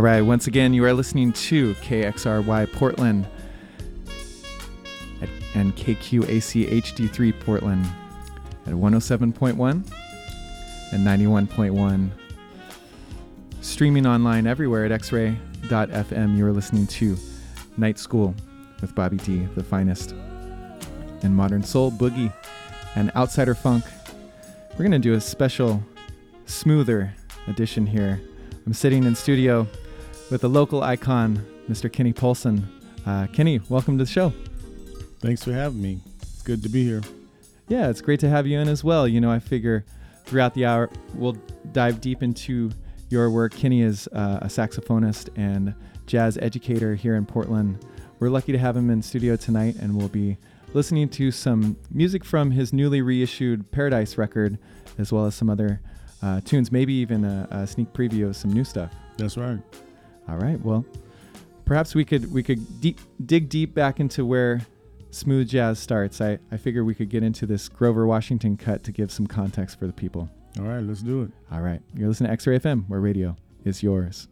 All right, once again, you are listening to KXRY Portland and KQAC HD3 Portland at 107.1 and 91.1. Streaming online everywhere at xray.fm, you are listening to Night School with Bobby D, the finest in modern soul, boogie, and outsider funk. We're going to do a special, smoother edition here. I'm sitting in studio with a local icon, Mr. Kenny Polson. Uh, Kenny, welcome to the show. Thanks for having me. It's good to be here. Yeah, it's great to have you in as well. You know, I figure throughout the hour we'll dive deep into your work. Kenny is uh, a saxophonist and jazz educator here in Portland. We're lucky to have him in studio tonight, and we'll be listening to some music from his newly reissued Paradise record, as well as some other uh, tunes, maybe even a, a sneak preview of some new stuff. That's right. All right. Well, perhaps we could we could deep, dig deep back into where smooth jazz starts. I, I figure we could get into this Grover Washington cut to give some context for the people. All right, let's do it. All right. You're listening to X-Ray FM, where radio is yours.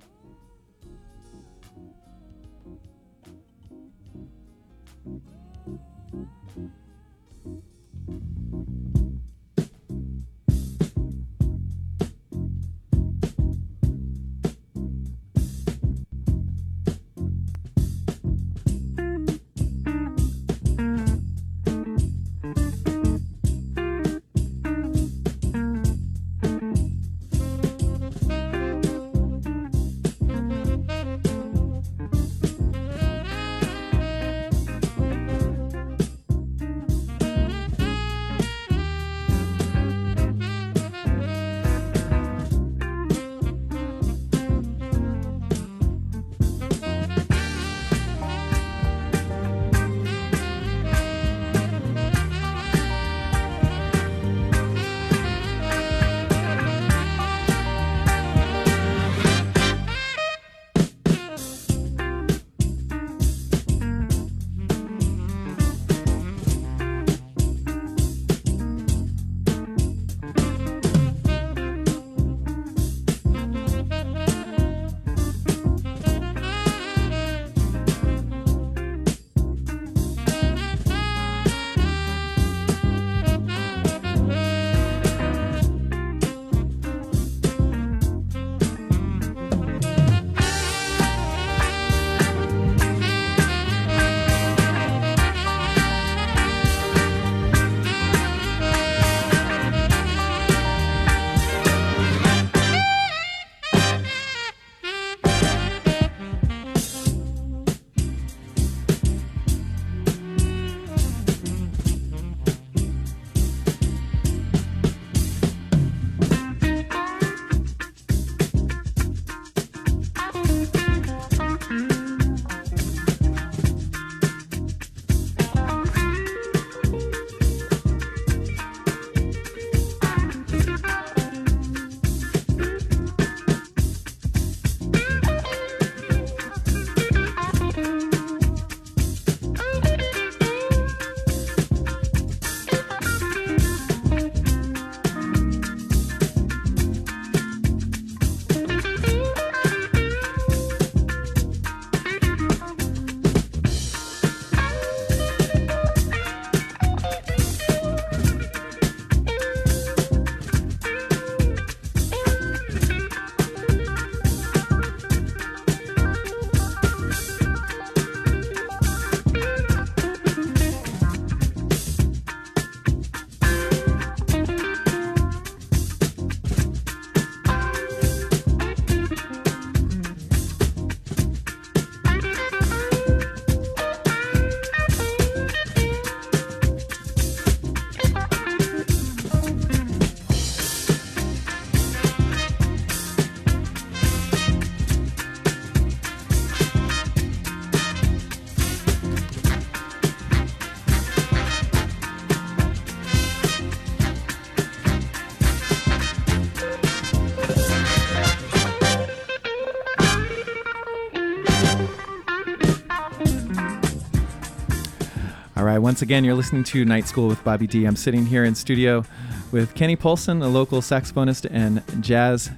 Right, once again, you're listening to Night School with Bobby D. I'm sitting here in studio with Kenny Polson, a local saxophonist and jazz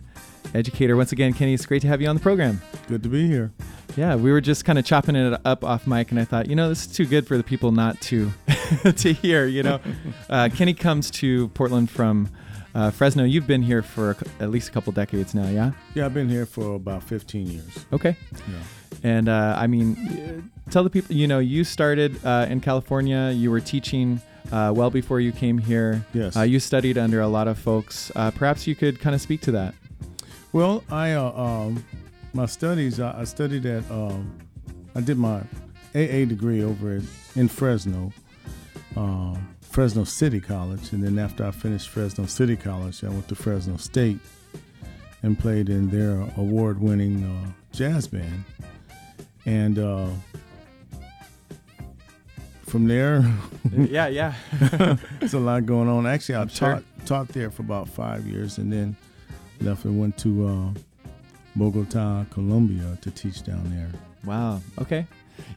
educator. Once again, Kenny, it's great to have you on the program. Good to be here. Yeah, we were just kind of chopping it up off mic, and I thought, you know, this is too good for the people not to to hear. You know, uh, Kenny comes to Portland from uh, Fresno. You've been here for at least a couple decades now, yeah? Yeah, I've been here for about 15 years. Okay. Yeah. And uh, I mean, tell the people, you know, you started uh, in California. You were teaching uh, well before you came here. Yes. Uh, you studied under a lot of folks. Uh, perhaps you could kind of speak to that. Well, I uh, um, my studies. I, I studied at. Um, I did my AA degree over at, in Fresno, um, Fresno City College, and then after I finished Fresno City College, I went to Fresno State and played in their award-winning uh, jazz band. And uh, from there, yeah, yeah. it's a lot going on. Actually, I I'm sure. taught taught there for about five years, and then left and went to uh, Bogota, Colombia, to teach down there. Wow. Okay.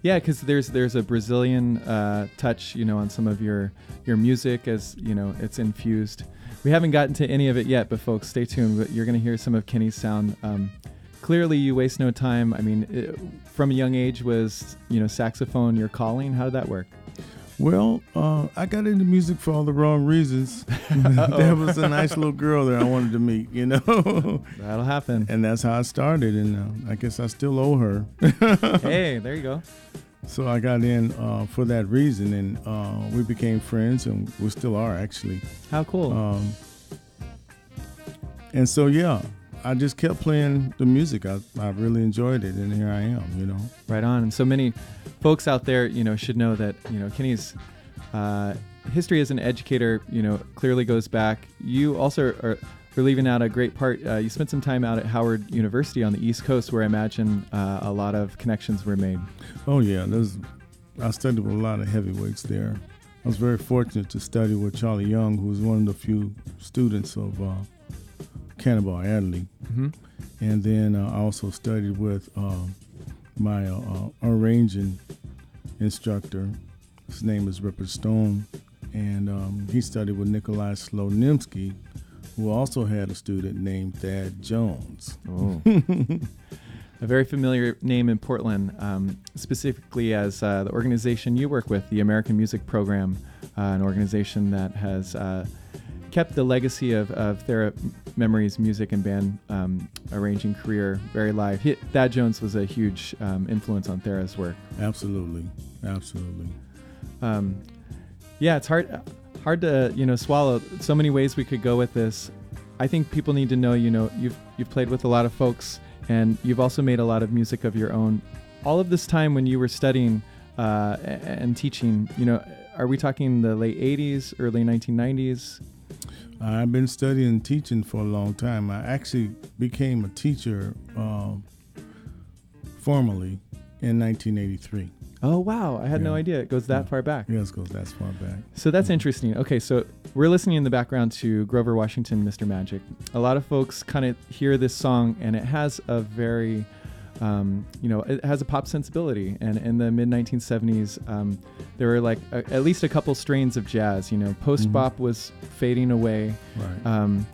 Yeah, because there's there's a Brazilian uh, touch, you know, on some of your your music as you know it's infused. We haven't gotten to any of it yet, but folks, stay tuned. But you're going to hear some of Kenny's sound. Um, clearly, you waste no time. I mean, it, from a young age, was you know saxophone your calling? How did that work? Well, uh, I got into music for all the wrong reasons. there was a nice little girl there I wanted to meet, you know, That'll happen. and that's how I started. And uh, I guess I still owe her. hey, there you go. So I got in uh, for that reason, and uh, we became friends, and we still are actually. How cool. Um, and so yeah, I just kept playing the music. I, I really enjoyed it, and here I am. You know. Right on. And so many folks out there, you know, should know that, you know, Kenny's uh, history as an educator, you know, clearly goes back. You also are, are leaving out a great part. Uh, you spent some time out at Howard University on the East Coast, where I imagine uh, a lot of connections were made. Oh yeah, there's. I studied with a lot of heavyweights there. I was very fortunate to study with Charlie Young, who was one of the few students of Cannonball Adderley. Mm-hmm. And then uh, I also studied with um, my uh, uh, arranging instructor. His name is Ripper Stone, and um, he studied with Nikolai Slonimsky, who also had a student named Thad Jones. Oh. a very familiar name in Portland, um, specifically as uh, the organization you work with, the American Music Program, uh, an organization that has uh, kept the legacy of, of Thara Memory's music and band um, arranging career very live. He, Thad Jones was a huge um, influence on Thara's work. Absolutely, absolutely. Um, yeah, it's hard hard to you know swallow. So many ways we could go with this. I think people need to know. You know, you've you've played with a lot of folks, and you've also made a lot of music of your own. All of this time when you were studying uh, and teaching, you know, are we talking the late '80s, early 1990s? I've been studying teaching for a long time. I actually became a teacher um, formally in 1983. Oh wow, I had no idea it goes that Yeah. far back. Yes, it goes that far back. So that's interesting. Okay, so we're listening in the background to Grover Washington, Mr. Magic. A lot of folks kind of hear this song, and it has a very, um, you know, it has a pop sensibility. And in the mid 1970s, um, there were like a, at least a couple strains of jazz. You know, post bop was fading away. Right. Um,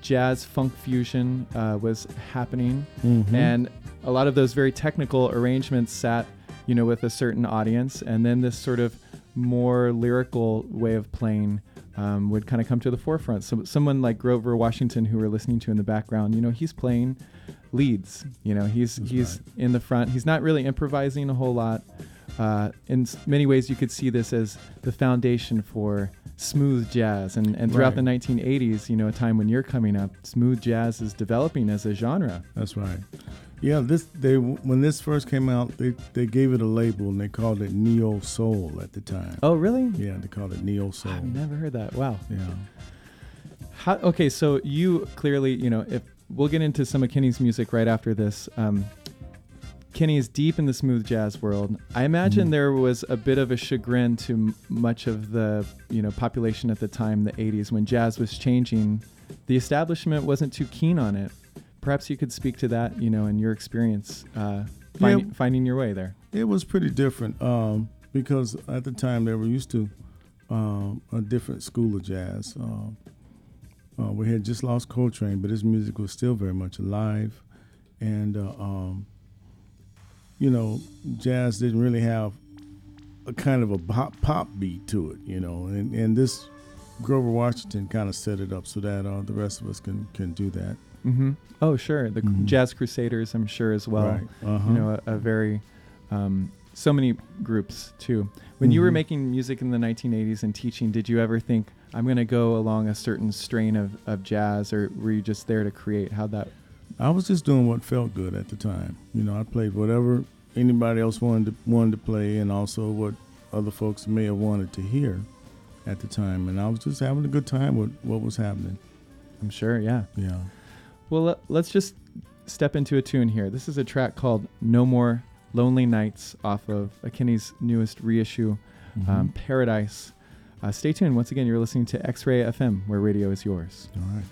jazz funk fusion uh, was happening Mhm. and a lot of those very technical arrangements sat you know with a certain audience and then this sort of more lyrical way of playing um, would kind of come to the forefront so someone like grover washington who we're listening to in the background you know he's playing leads you know he's That's he's right. in the front he's not really improvising a whole lot uh, in many ways you could see this as the foundation for smooth jazz and, and throughout Right. the 1980s you know a time when you're coming up smooth jazz is developing as a genre That's right. Yeah, this they when this first came out, they, they gave it a label and they called it neo soul at the time. oh really Yeah, they called it neo soul. i've never heard that wow Yeah. How, okay, so you clearly, you know, if we'll get into some of Kenny's music right after this. Um, Kenny is deep in the smooth jazz world. I imagine Mhm. there was a bit of a chagrin to m- much of the, you know, population at the time, the '80s, when jazz was changing. The establishment wasn't too keen on it. Perhaps you could speak to that, you know, in your experience, uh, finding, Yeah. finding your way there. It was pretty different um, because at the time they were used to um, a different school of jazz. Um, Uh, we had just lost Coltrane, but his music was still very much alive, and uh, um, you know, jazz didn't really have a kind of a pop, pop beat to it, you know, and and this Grover Washington kind of set it up so that uh, the rest of us can can do that. Mm-hmm. Oh, sure. The Mhm. Jazz Crusaders, I'm sure as well. Right. Uh-huh. You know, a, a very um, so many groups too. When you were Mhm. making music in the 1980s and teaching, did you ever think I'm going to go along a certain strain of, of jazz, or were you just there to create? How that? I was just doing what felt good at the time. You know, I played whatever anybody else wanted to, wanted to play, and also what other folks may have wanted to hear at the time. And I was just having a good time with what was happening. I'm sure, yeah. Yeah. Well, let, let's just step into a tune here. This is a track called "No More Lonely Nights" off of Akinney's newest reissue, um, Mhm. Paradise. Uh, stay tuned. Once again, you're listening to X-Ray FM, where radio is yours. All right.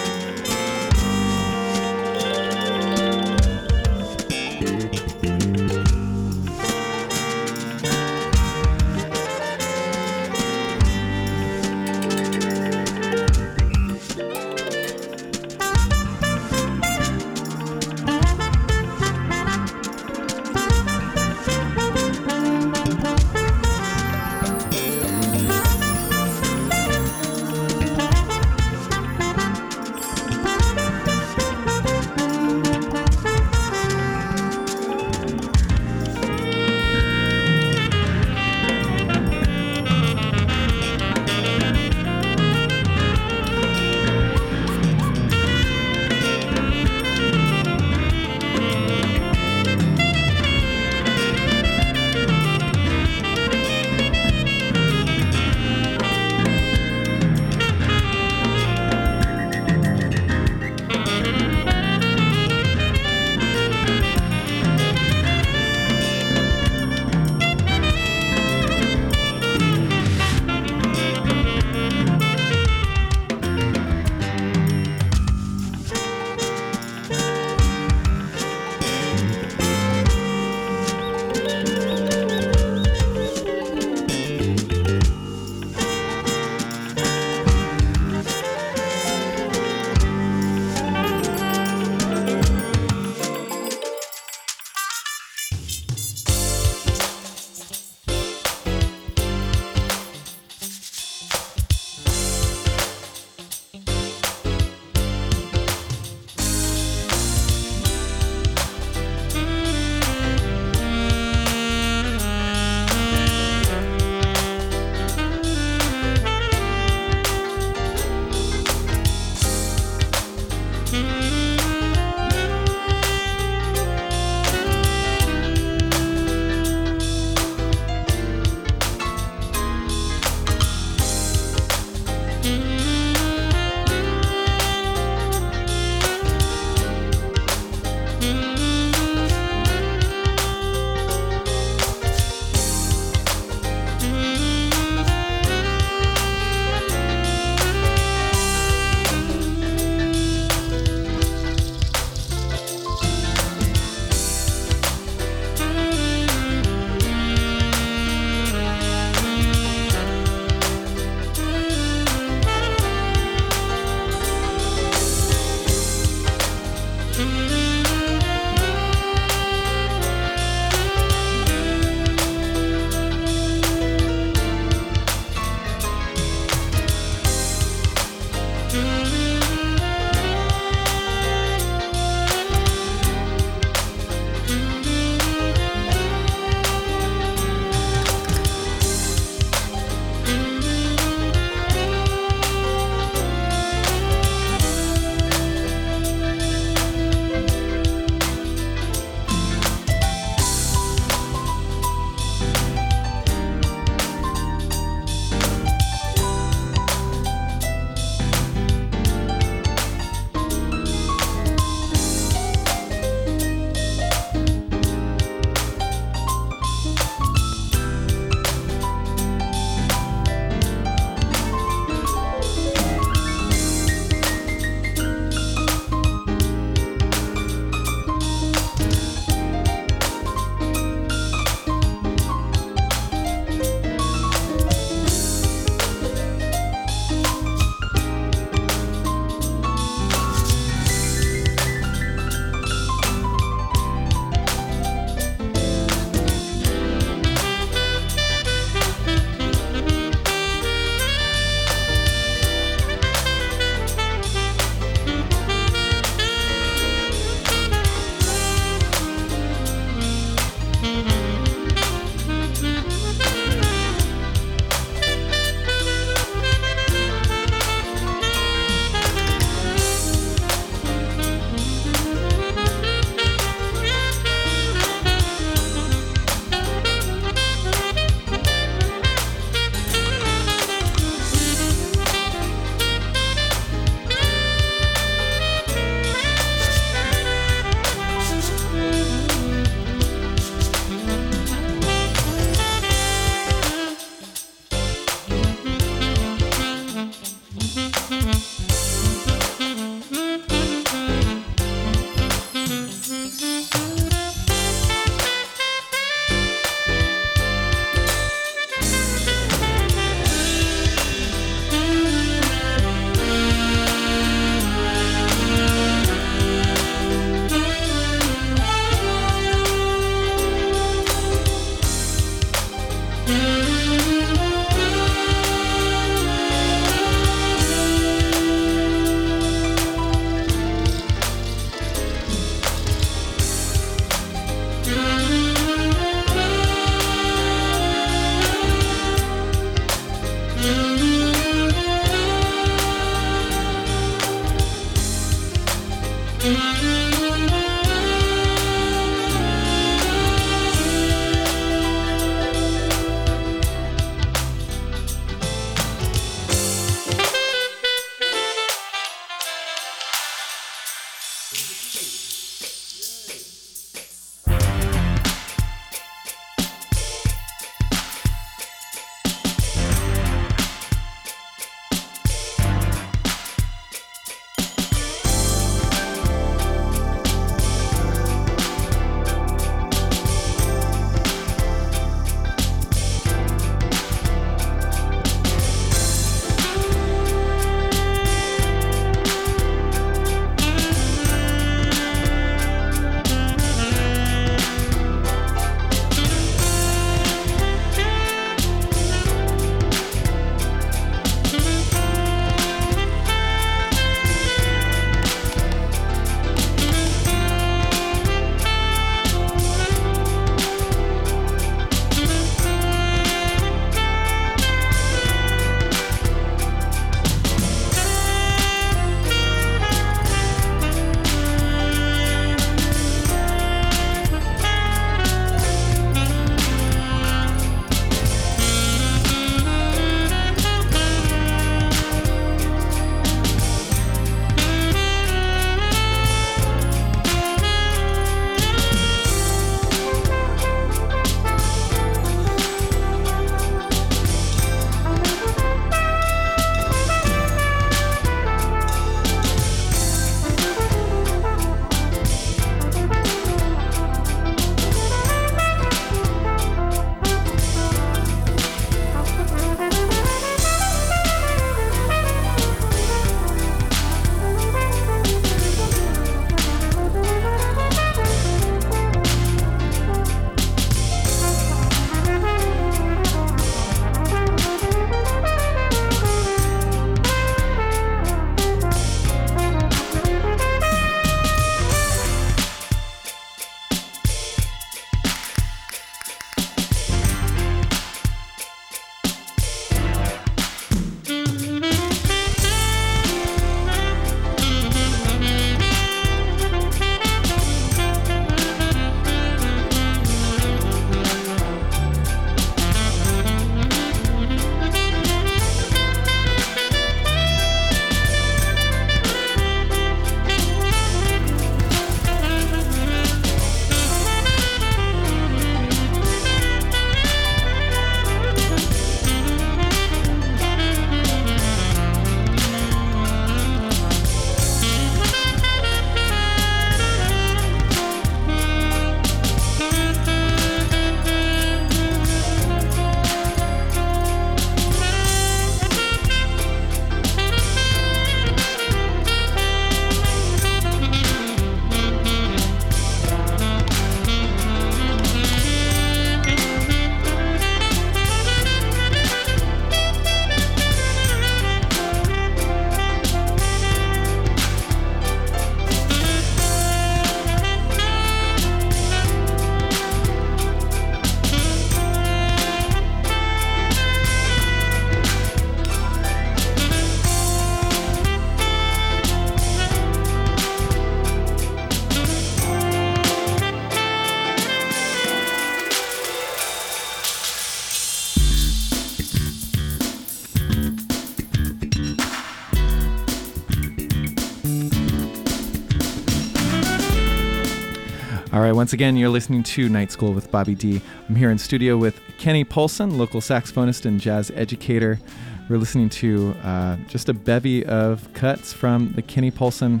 Once again, you're listening to Night School with Bobby D. I'm here in studio with Kenny Polson, local saxophonist and jazz educator. We're listening to uh, just a bevy of cuts from the Kenny Polson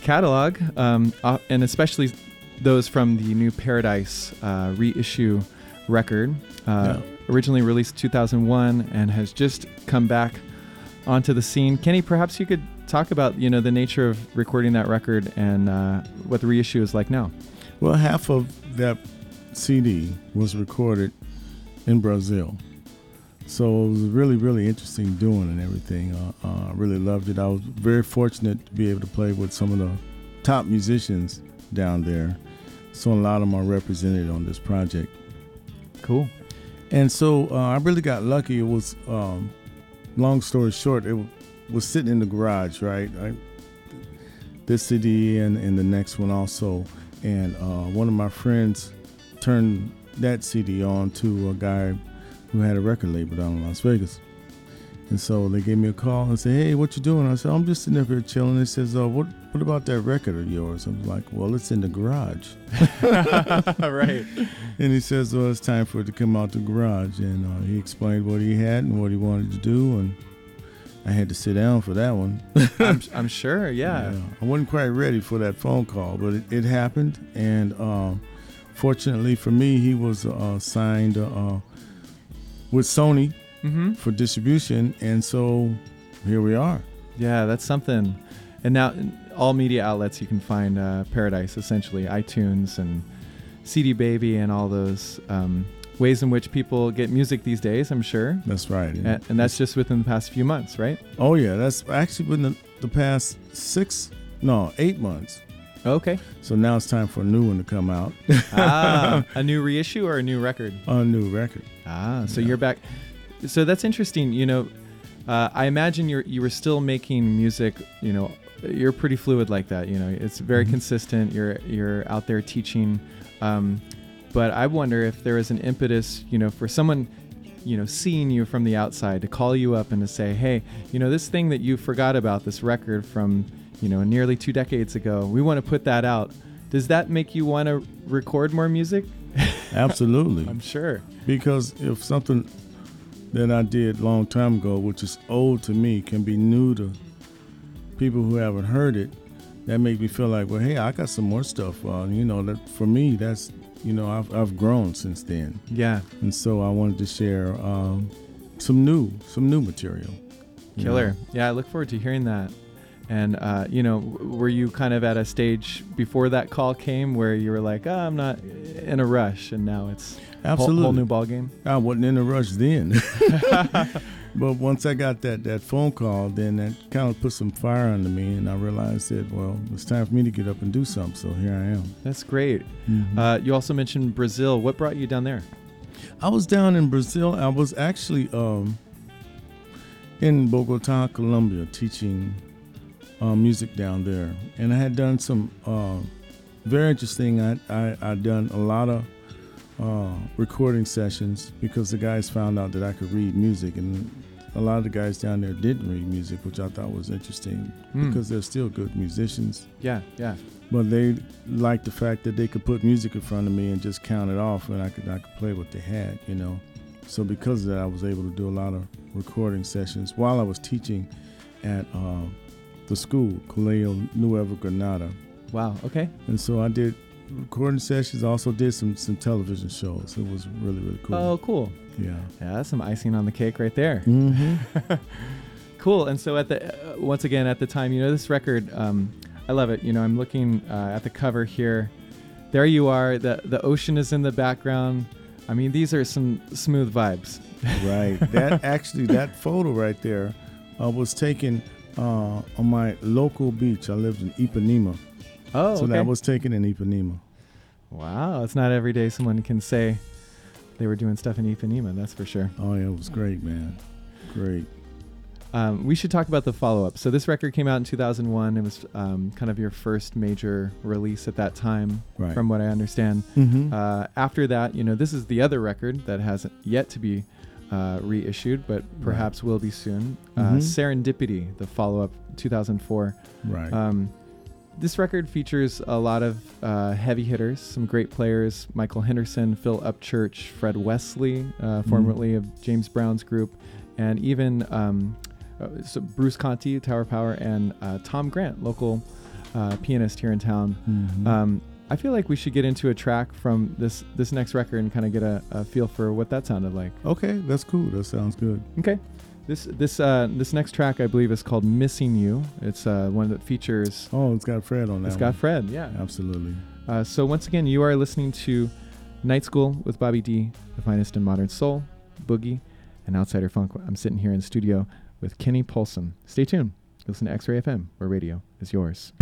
catalog, um, uh, and especially those from the new Paradise uh, reissue record, uh, originally released 2001 and has just come back onto the scene. Kenny, perhaps you could talk about you know the nature of recording that record and uh, what the reissue is like now. Well, half of that CD was recorded in Brazil. So it was really, really interesting doing and everything. Uh, uh, I really loved it. I was very fortunate to be able to play with some of the top musicians down there. So a lot of them are represented on this project. Cool. And so uh, I really got lucky. It was, um, long story short, it was sitting in the garage, right? I, this CD and, and the next one also. And uh, one of my friends turned that CD on to a guy who had a record label down in Las Vegas. And so they gave me a call and said, "Hey, what you doing?" I said, "I'm just sitting up here chilling." They says, "Oh, what what about that record of yours?" I'm like, "Well, it's in the garage." right. And he says, "Well, it's time for it to come out the garage." And uh, he explained what he had and what he wanted to do, and I had to sit down for that one. I'm, I'm sure. Yeah. I wasn't quite ready for that phone call, but it, it happened. And um, fortunately for me, he was uh, signed uh, with Sony Mm-hmm. for distribution, and so here we are. Yeah, that's something. And now, all media outlets you can find uh, Paradise, essentially iTunes and CD Baby and all those um, ways in which people get music these days. I'm sure. That's right. And, and that's just within the past few months, right? oh yeah, that's actually been the, the past six, no, eight months. Okay. So now it's time for a new one to come out, ah, a new reissue or a new record? a new record. Ah, so Yeah. you're back. So that's interesting. You know, uh, I imagine you're you were still making music. You know, you're pretty fluid like that. You know, it's very Mhm. consistent. You're you're out there teaching. Um, but I wonder if there is an impetus. You know, for someone. You know, seeing you from the outside to call you up and to say, "Hey, you know, this thing that you forgot about, this record from, you know, nearly two decades ago, we want to put that out." Does that make you want to record more music? Absolutely. I'm sure. Because if something that I did a long time ago, which is old to me, can be new to people who haven't heard it, that makes me feel like, well, hey, I got some more stuff. Uh, you know, that for me, that's you know, I've I've grown since then, Yeah. and so I wanted to share um, some new some new material. Killer. know. Yeah, I look forward to hearing that. And uh, you know, were you kind of at a stage before that call came where you were like, oh, I'm not in a rush, and now it's whole- Absolutely. whole, new ball game? I wasn't in a rush then. but once I got that, that phone call, then that kind of put some fire under me, and I realized that, well, it's time for me to get up and do something. So here I am. That's great. Mhm. Uh, you also mentioned Brazil. What brought you down there? I was down in Brazil. I was actually um, in Bogota, Colombia, teaching uh, music down there, and I had done some uh, very interesting. I I I done a lot of uh, recording sessions because the guys found out that I could read music, and a lot of the guys down there didn't read music, which I thought was interesting Hmm. because they're still good musicians. Yeah, yeah. But they liked the fact that they could put music in front of me and just count it off, and I could I could play what they had, you know. So because of that, I was able to do a lot of recording sessions while I was teaching at uh, the school, Colegio Nueva Granada, Wow. Okay. and so I did recording sessions. Also did some some television shows. It was really really cool. Oh, cool. Yeah. Yeah, that's some icing on the cake right there. Mm-hmm. cool. And so at the uh, once again at the time, you know, this record, um, I love it. You know, I'm looking uh, at the cover here. There you are. the The ocean is in the background. I mean, these are some smooth vibes. Right. That actually, that photo right there uh, was taken uh, on my local beach. I lived in Ipanema, Oh, so okay. that was taken in Ipanema. wow. It's not every day someone can say they were doing stuff in Ipanema. That's for sure. Oh yeah, it was great, man. Great. Um, we should talk about the follow up. So this record came out in 2001. It was um, kind of your first major release at that time, Right. from what I understand. Mm-hmm. Uh, after that, you know, this is the other record that hasn't yet to be uh, reissued, but perhaps will be soon. Uh, Mhm. Serendipity, the follow up, 2004. right. Um, this record features a lot of uh, heavy hitters, some great players: Michael Henderson, Phil Upchurch, Fred Wesley, uh, formerly of James Brown's group, and even um, uh, so Bruce Conte, Tower Power, and uh, Tom Grant, local uh, pianist here in town. Mhm. Um, I feel like we should get into a track from this this next record and kind of get a, a feel for what that sounded like. okay, that's cool. That sounds good. Okay. This this uh, this next track I believe is called "Missing You." It's uh, one that features. Oh, it's got Fred on that. It's got. Fred, yeah. Absolutely. Uh, so once again, you are listening to Night School with Bobby D, the finest in modern soul, boogie, and outsider funk. I'm sitting here in studio with Kenny Polson. Stay tuned. Listen to X-Ray FM, where radio is yours.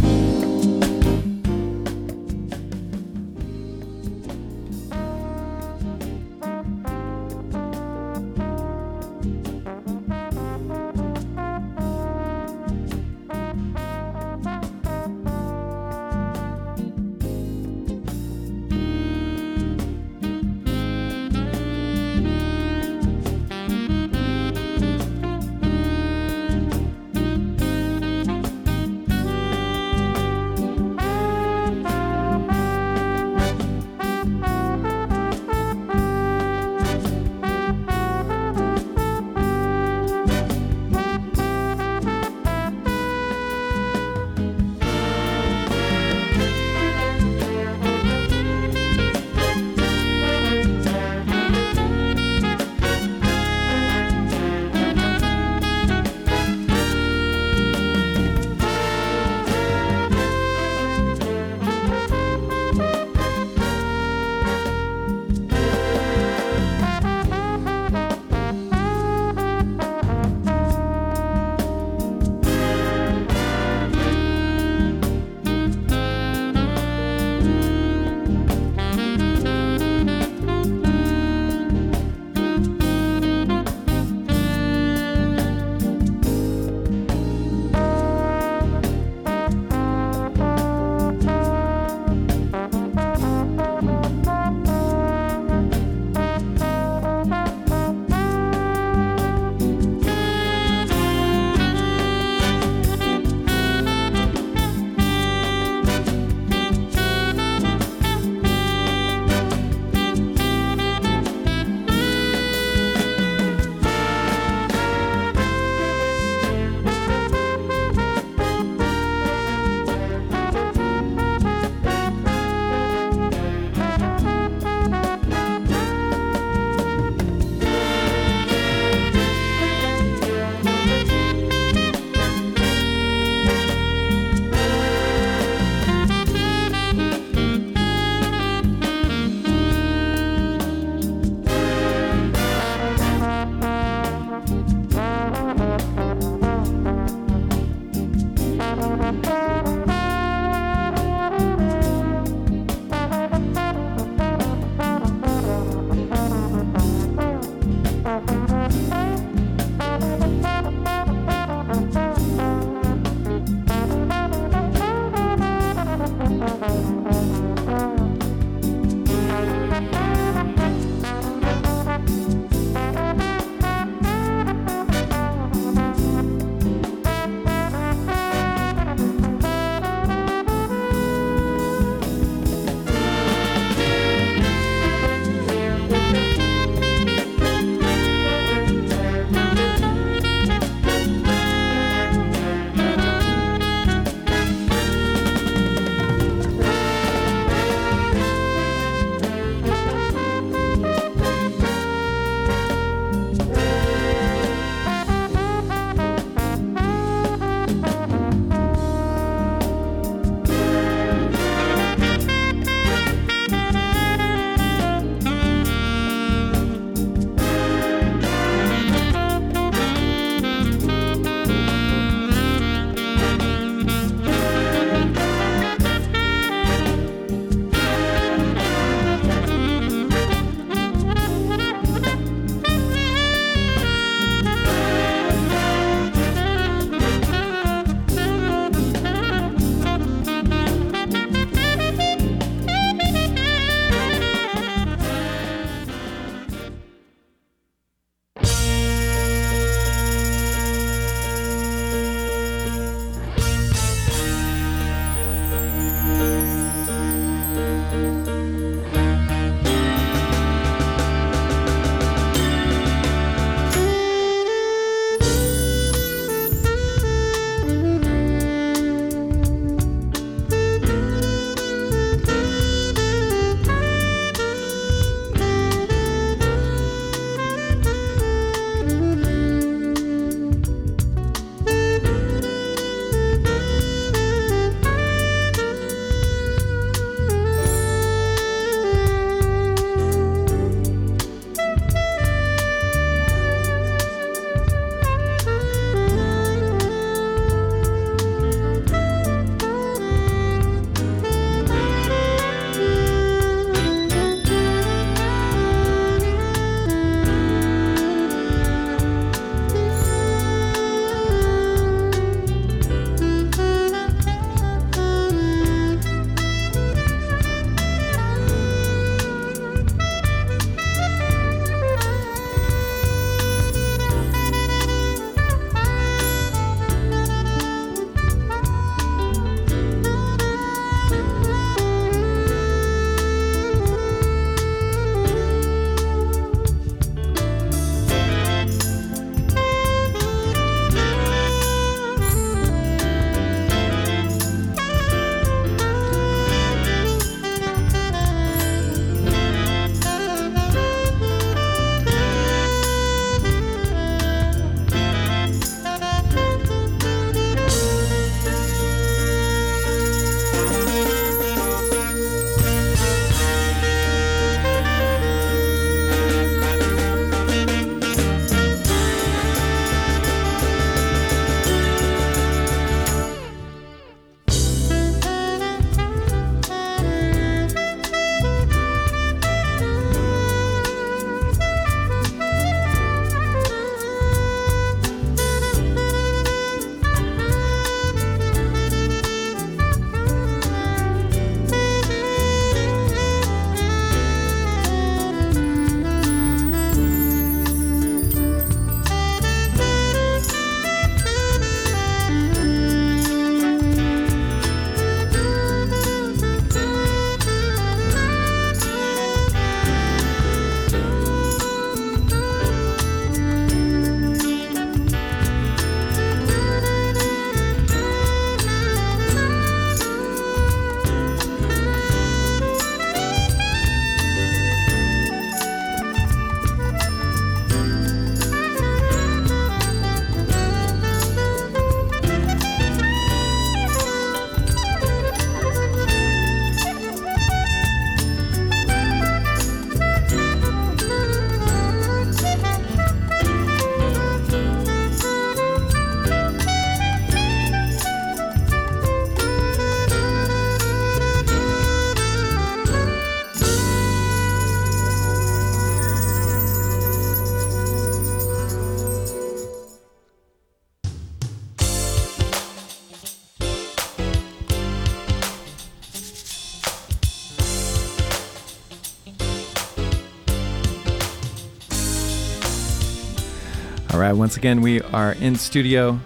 Once again, we are in studio,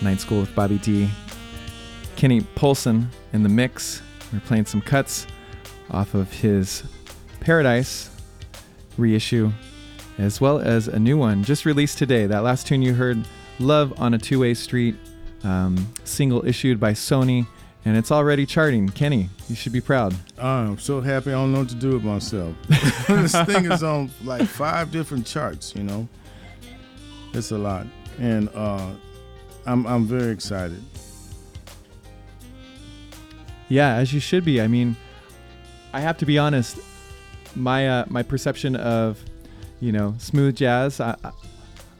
Night School with Bobby D. Kenny Polson in the mix. We're playing some cuts off of his Paradise reissue, as well as a new one just released today. That last tune you heard, Love on a Two Way Street, um, single issued by Sony, and it's already charting. Kenny, you should be proud. I'm so happy I don't know what to do with myself. this thing is on like five different charts, you know. It's a lot. And uh, I'm I'm very excited. Yeah, as you should be. I mean, I have to be honest. My uh, my perception of, you know, smooth jazz, I,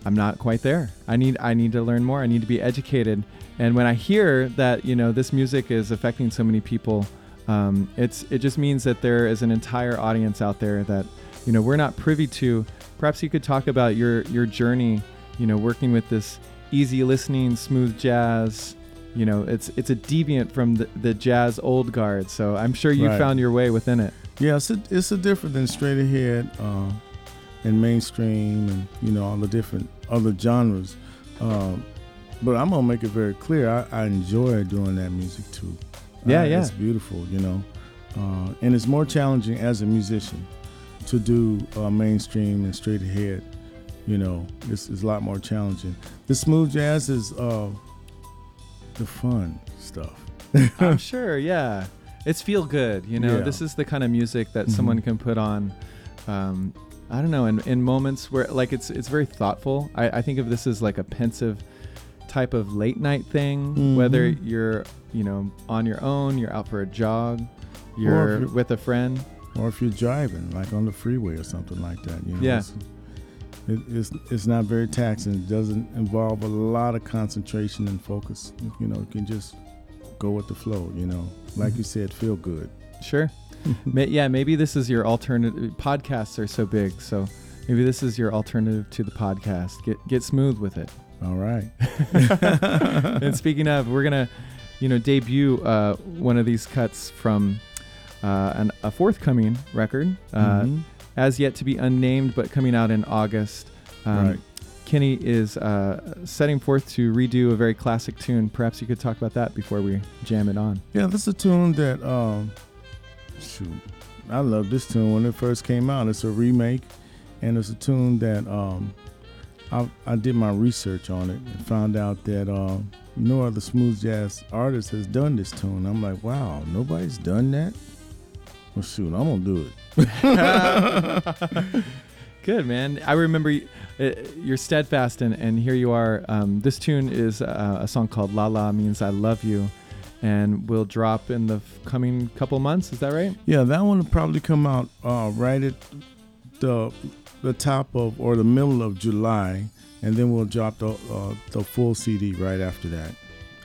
I'm not quite there. I need I need to learn more. I need to be educated. And when I hear that you know this music is affecting so many people, um, it's it just means that there is an entire audience out there that you know we're not privy to. Perhaps you could talk about your your journey, you know, working with this easy listening smooth jazz you know it's it's a deviant from the, the jazz old guard so i'm sure you Right. found your way within it Yeah, it's a, it's a different than straight ahead uh, and mainstream and you know all the different other genres. Uh, but I'm gonna make it very clear. I, I enjoy doing that music too. Yeah, Uh, yeah. It's beautiful, you know, uh, and it's more challenging as a musician to do uh, mainstream and straight ahead. You know, it's, it's a lot more challenging. The smooth jazz is uh, the fun stuff. i'm sure yeah it's feel good you know Yeah. this is the kind of music that Mhm. someone can put on um, i don't know in, in moments where like it's it's very thoughtful I, I think of this as like a pensive type of late night thing whether Mhm. you're you know on your own you're out for a jog you're you're- with a friend or if you're driving, like on the freeway or something like that. You know, Yeah. It's, it, it's it's not very taxing. It doesn't involve a lot of concentration and focus. You know, you can just go with the flow. You know, like you said, feel good. Sure. Ma- yeah, maybe this is your alternative. Podcasts are so big, so maybe this is your alternative to the podcast. Get get smooth with it. All right. and speaking of, we're gonna, you know, debut uh, one of these cuts from uh, an, a forthcoming record, uh, Mhm. As yet to be unnamed, but coming out in August. Um, Right. Kenny is uh, setting forth to redo a very classic tune. Perhaps you could talk about that before we jam it on. Yeah, this is a tune that um, shoot, I love this tune when it first came out. It's a remake, and it's a tune that um, I, I did my research on it and found out that um, no other smooth jazz artist has done this tune. I'm like, wow, nobody's done that. Well, shoot, I'm gonna do it. Good man. I remember uh, you're steadfast, and, and here you are. Um, this tune is uh, a song called "La La Means I Love You," and will drop in the f- coming couple months. Is that right? Yeah, that one will probably come out uh, right at the the top of or the middle of July, and then we'll drop the uh, the full CD right after that.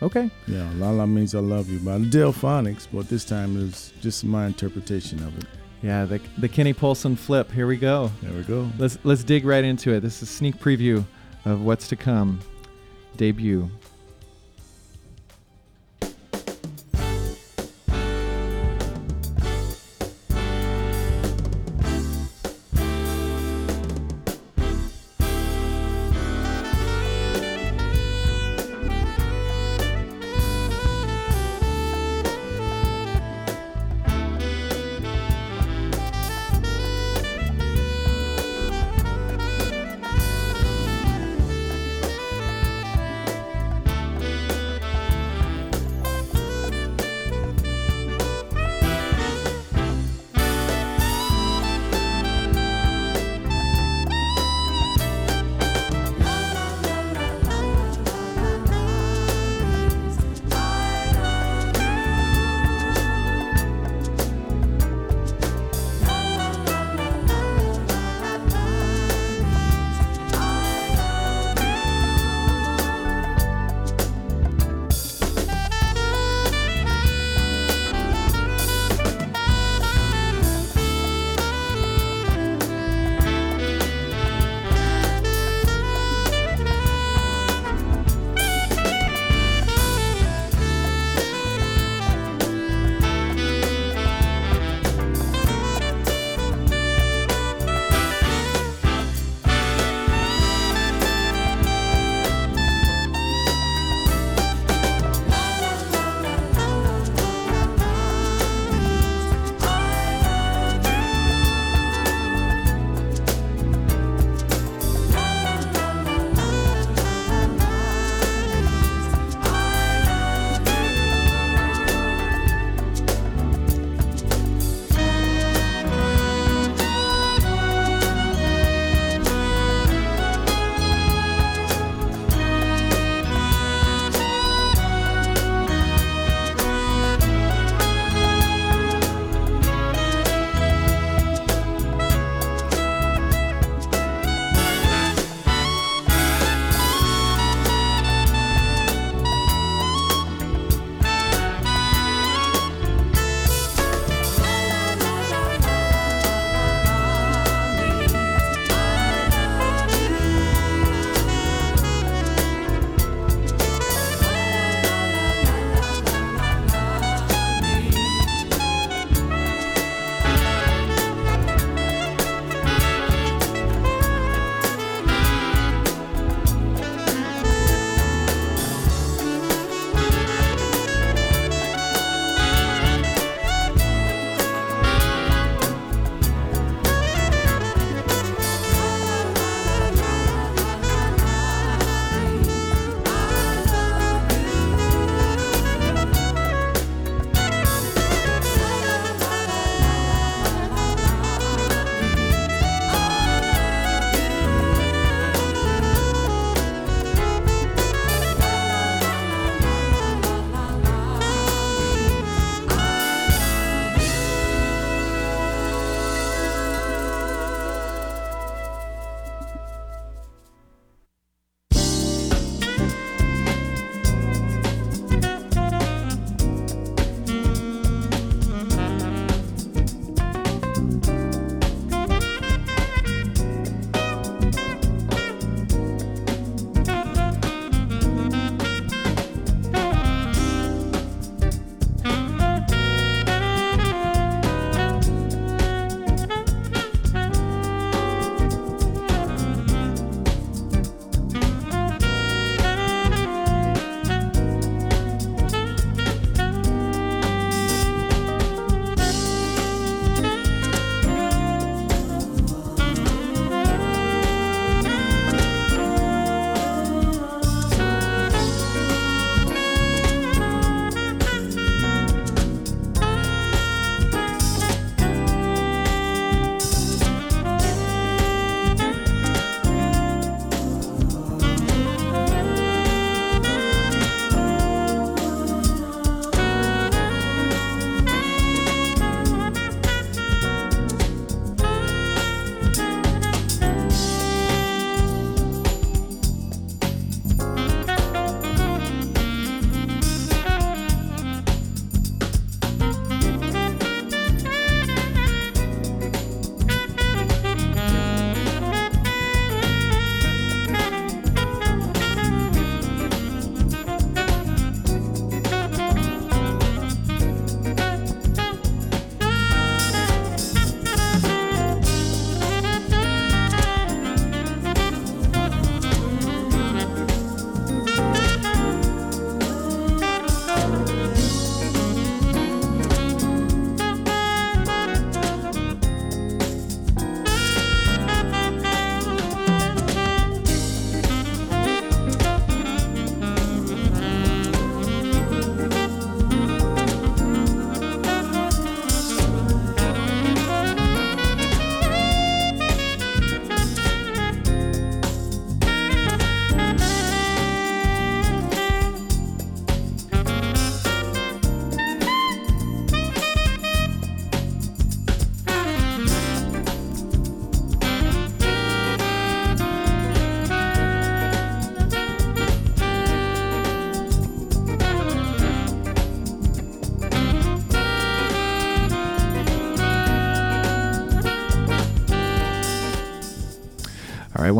Okay. Yeah, La La Means I Love You by Delfonics, but this time it's just my interpretation of it. Yeah, the the Kenny Polson flip. Here we go. There we go. Let's let's dig right into it. This is a sneak preview of what's to come. Debut.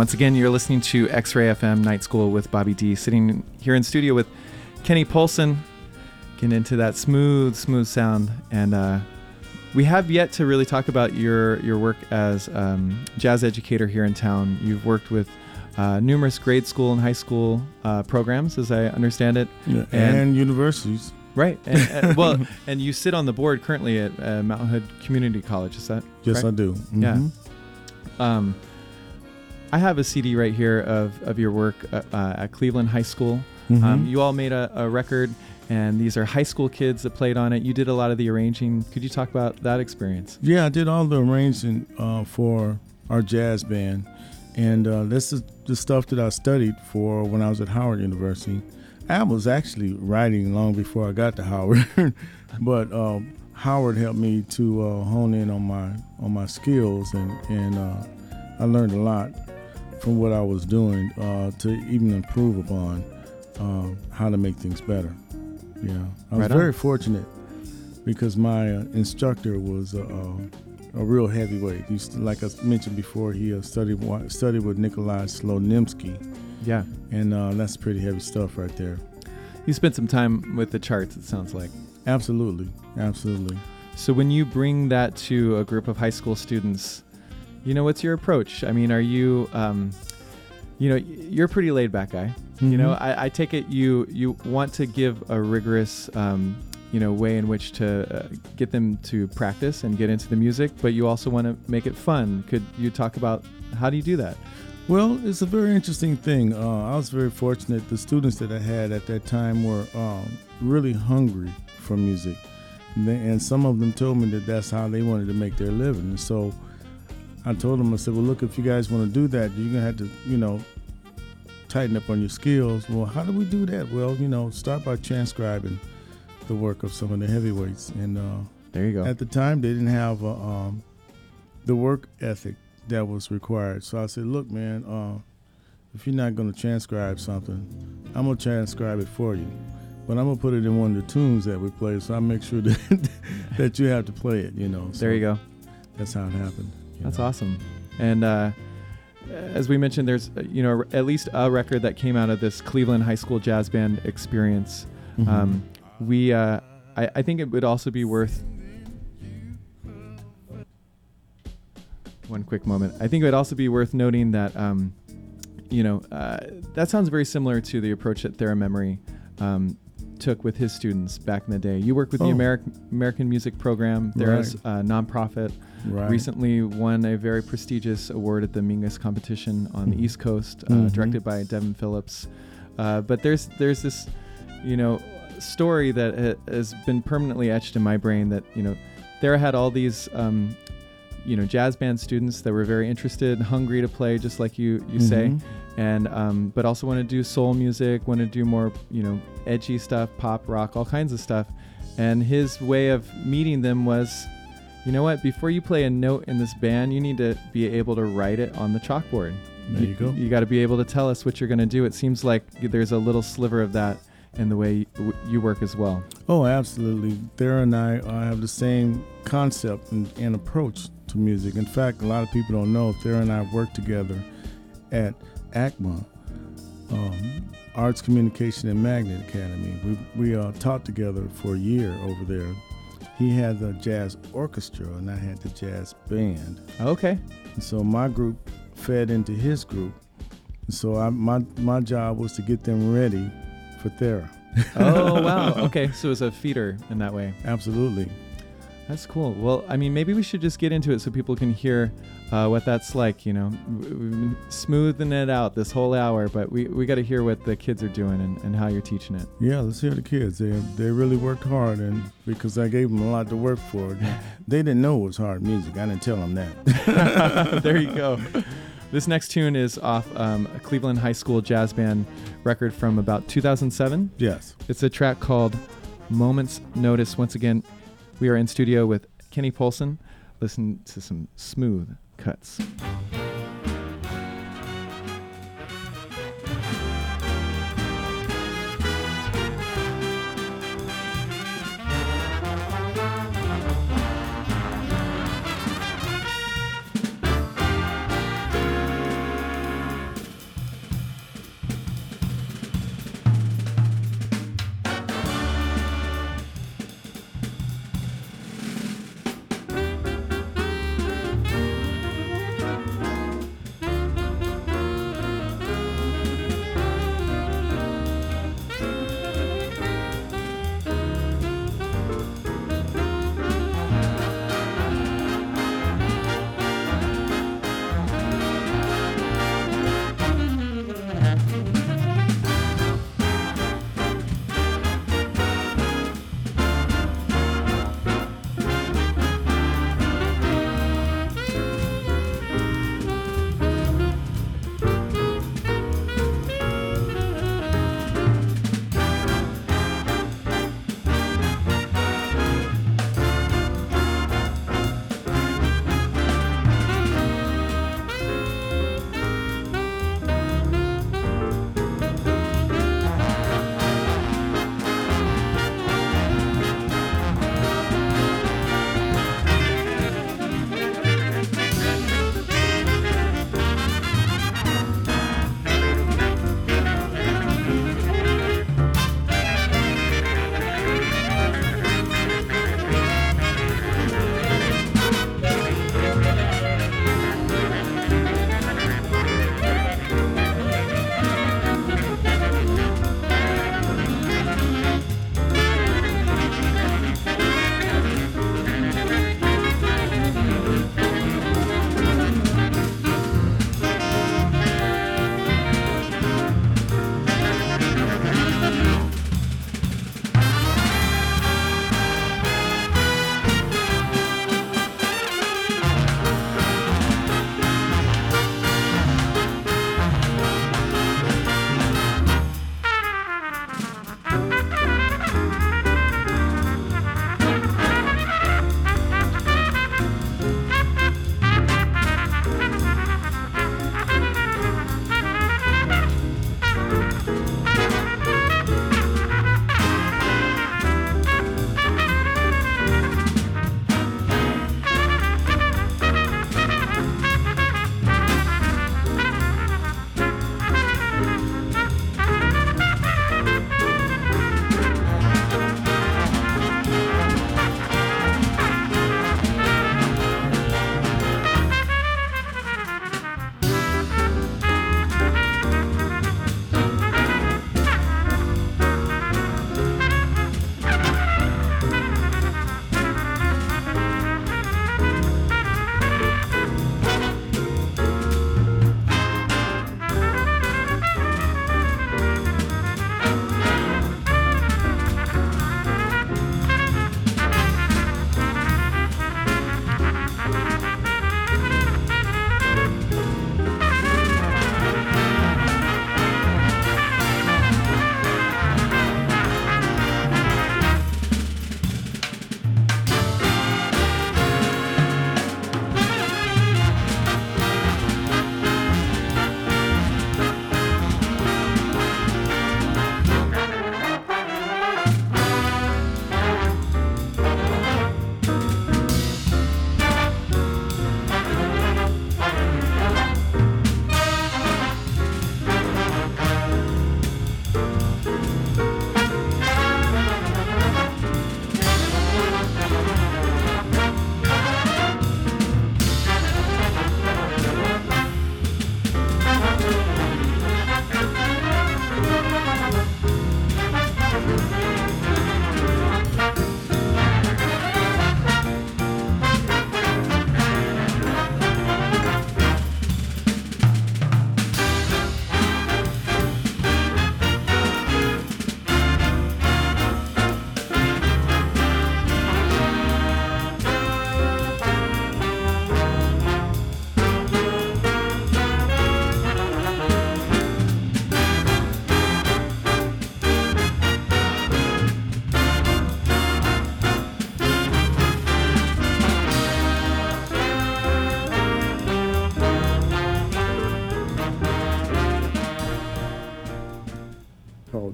Once again, you're listening to X Ray FM Night School with Bobby D, sitting here in studio with Kenny Polson, getting into that smooth, smooth sound. And uh, we have yet to really talk about your, your work as um, jazz educator here in town. You've worked with uh, numerous grade school and high school uh, programs, as I understand it. Yeah, And- and, universities. Right. And, and- well, and you sit on the board currently at uh, Mountain Hood Community College. Is that Yes, correct? I do. Yeah. Mhm. Um, I have a CD right here of, of your work uh, uh, at Cleveland High School. Um, Mhm. you all made a, a record, and these are high school kids that played on it. You did a lot of the arranging. Could you talk about that experience? Yeah, I did all the arranging uh, for our jazz band, and uh, this is the stuff that I studied for when I was at Howard University. I was actually writing long before I got to Howard, but um, Howard helped me to uh, hone in on my on my skills, and and uh, I learned a lot from what I was doing uh, to even improve upon um, how to make things better. Yeah, I was Right very fortunate because my uh, instructor was a, uh, a real heavyweight. He, like I mentioned before, he uh, studied studied with Nikolai Slonimsky, Yeah. and uh, that's pretty heavy stuff right there. You spent some time with the charts, it sounds like. Absolutely, absolutely. So when you bring that to a group of high school students, you know, what's your approach? I mean, are you, um, you know, you're a pretty laid back guy. You know, Mhm. I, I take it you you want to give a rigorous, um, you know, way in which to uh, get them to practice and get into the music, but you also want to make it fun. Could you talk about how do you do that? Well, it's a very interesting thing. Uh, I was very fortunate. The students that I had at that time were um, really hungry for music, and, they, and some of them told me that that's how they wanted to make their living. And so I told them, I said, "Well, look, if you guys want to do that, you're gonna have to, you know, tighten up on your skills." Well, how do we do that? Well, you know, start by transcribing the work of some of the heavyweights, and uh, There you go. at the time, they didn't have uh, um, the work ethic that was required. So I said, "Look, man, uh, if you're not going to transcribe something, I'm going to transcribe it for you, but I'm going to put it in one of the tunes that we play. So I make sure that that you have to play it. You know. So there you go. That's how it happened. That's know. awesome. And uh, as we mentioned, there's you know at least a record that came out of this Cleveland High School Jazz Band experience. Mhm. Um, we uh, I, I think it would also be worth one quick moment. I think it would also be worth noting that um, you know uh, that sounds very similar to the approach that Thara Memory um, took with his students back in the day. You work with the Oh. American American Music Program. Thara's uh, nonprofit right. recently won a very prestigious award at the Mingus competition on the Mhm. East Coast, uh, Mhm. directed by Devin Phillips. Uh, but there's there's this, you know, story that ha- has been permanently etched in my brain that you know, Thara had all these, um, you know, jazz band students that were very interested, hungry to play, just like you you say, Mhm. And um, but also want to do soul music, want to do more, you know, edgy stuff, pop, rock, all kinds of stuff. And his way of meeting them was, you know what? Before you play a note in this band, you need to be able to write it on the chalkboard. There you go. You got to be able to tell us what you're going to do. It seems like there's a little sliver of that in the way you, you work as well. Oh, absolutely. Thara and I uh, have the same concept and, and approach to music. In fact, a lot of people don't know Thara and I worked together at ACMA, um, Arts Communication and Magnet Academy. We, we uh, taught together for a year over there. He had the jazz orchestra, and I had the jazz band. Okay. And so my group fed into his group. And so I, my, my job was to get them ready for Thara. Oh wow. Okay, so it's a feeder in that way. Absolutely. That's cool. Well, I mean, maybe we should just get into it so people can hear uh, what that's like. You know, we've been smoothing it out this whole hour, but we, we got to hear what the kids are doing and, and how you're teaching it. Yeah, let's hear the kids. They they really worked hard, and because I gave them a lot to work for, they didn't know it was hard music. I didn't tell them that. there you go. This next tune is off um, a Cleveland High School Jazz Band record from about 2007. yes. It's a track called Moments Notice. Once again, we are in studio with Kenny Polson. Listen to some smooth cuts.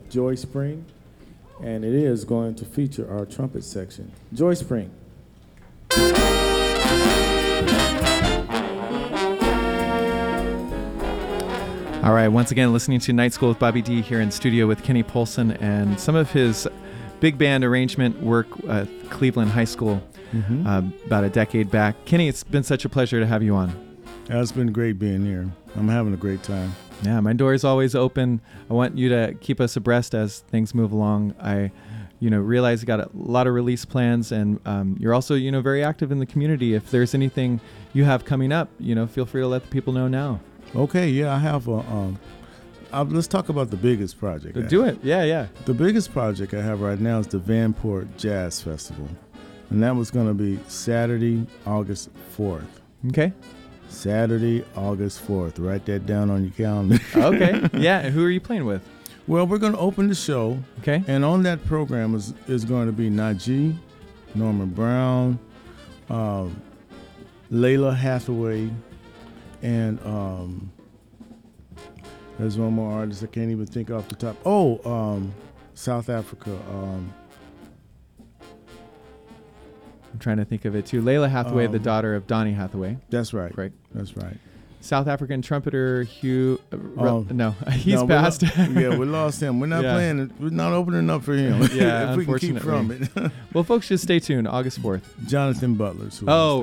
Joy Spring, and it is going to feature our trumpet section. Joy Spring. All right, once again, listening to Night School with Bobby D here in studio with Kenny Polson and some of his big band arrangement work at Cleveland High School Mm-hmm. uh, about a decade back. Kenny, it's been such a pleasure to have you on. it's been great being here. I'm having a great time. Yeah, my door is always open. I want you to keep us abreast as things move along. I, you know, realize you got a lot of release plans, and um, you're also, you know, very active in the community. If there's anything you have coming up, you know, feel free to let the people know now. Okay, yeah, I have a. Um, uh, let's talk about the biggest project. I Do it. Yeah, yeah. The biggest project I have right now is the Vanport Jazz Festival, and that was going to be Saturday, August 4th. Okay. Saturday, August 4th. Write that down on your calendar. Okay. yeah. Who are you playing with? well, we're going to open the show, Okay. and on that program is, is going to be Najee, Norman Brown, um, Lalah Hathaway, and um, there's one more artist I can't even think off the top. Oh, um, South Africa. Um, I'm trying to think of it too. Lalah Hathaway, the Um, daughter of Donny Hathaway. that's right. Right. That's right. South African trumpeter Hugh. Uh, Oh. no, he's No, passed. lo- yeah, we lost him. We're not Yeah. playing. We're not opening up for him. Yeah, if we can keep from it. well, folks, just stay tuned. August 4th. Jonathan Butler's. who Oh,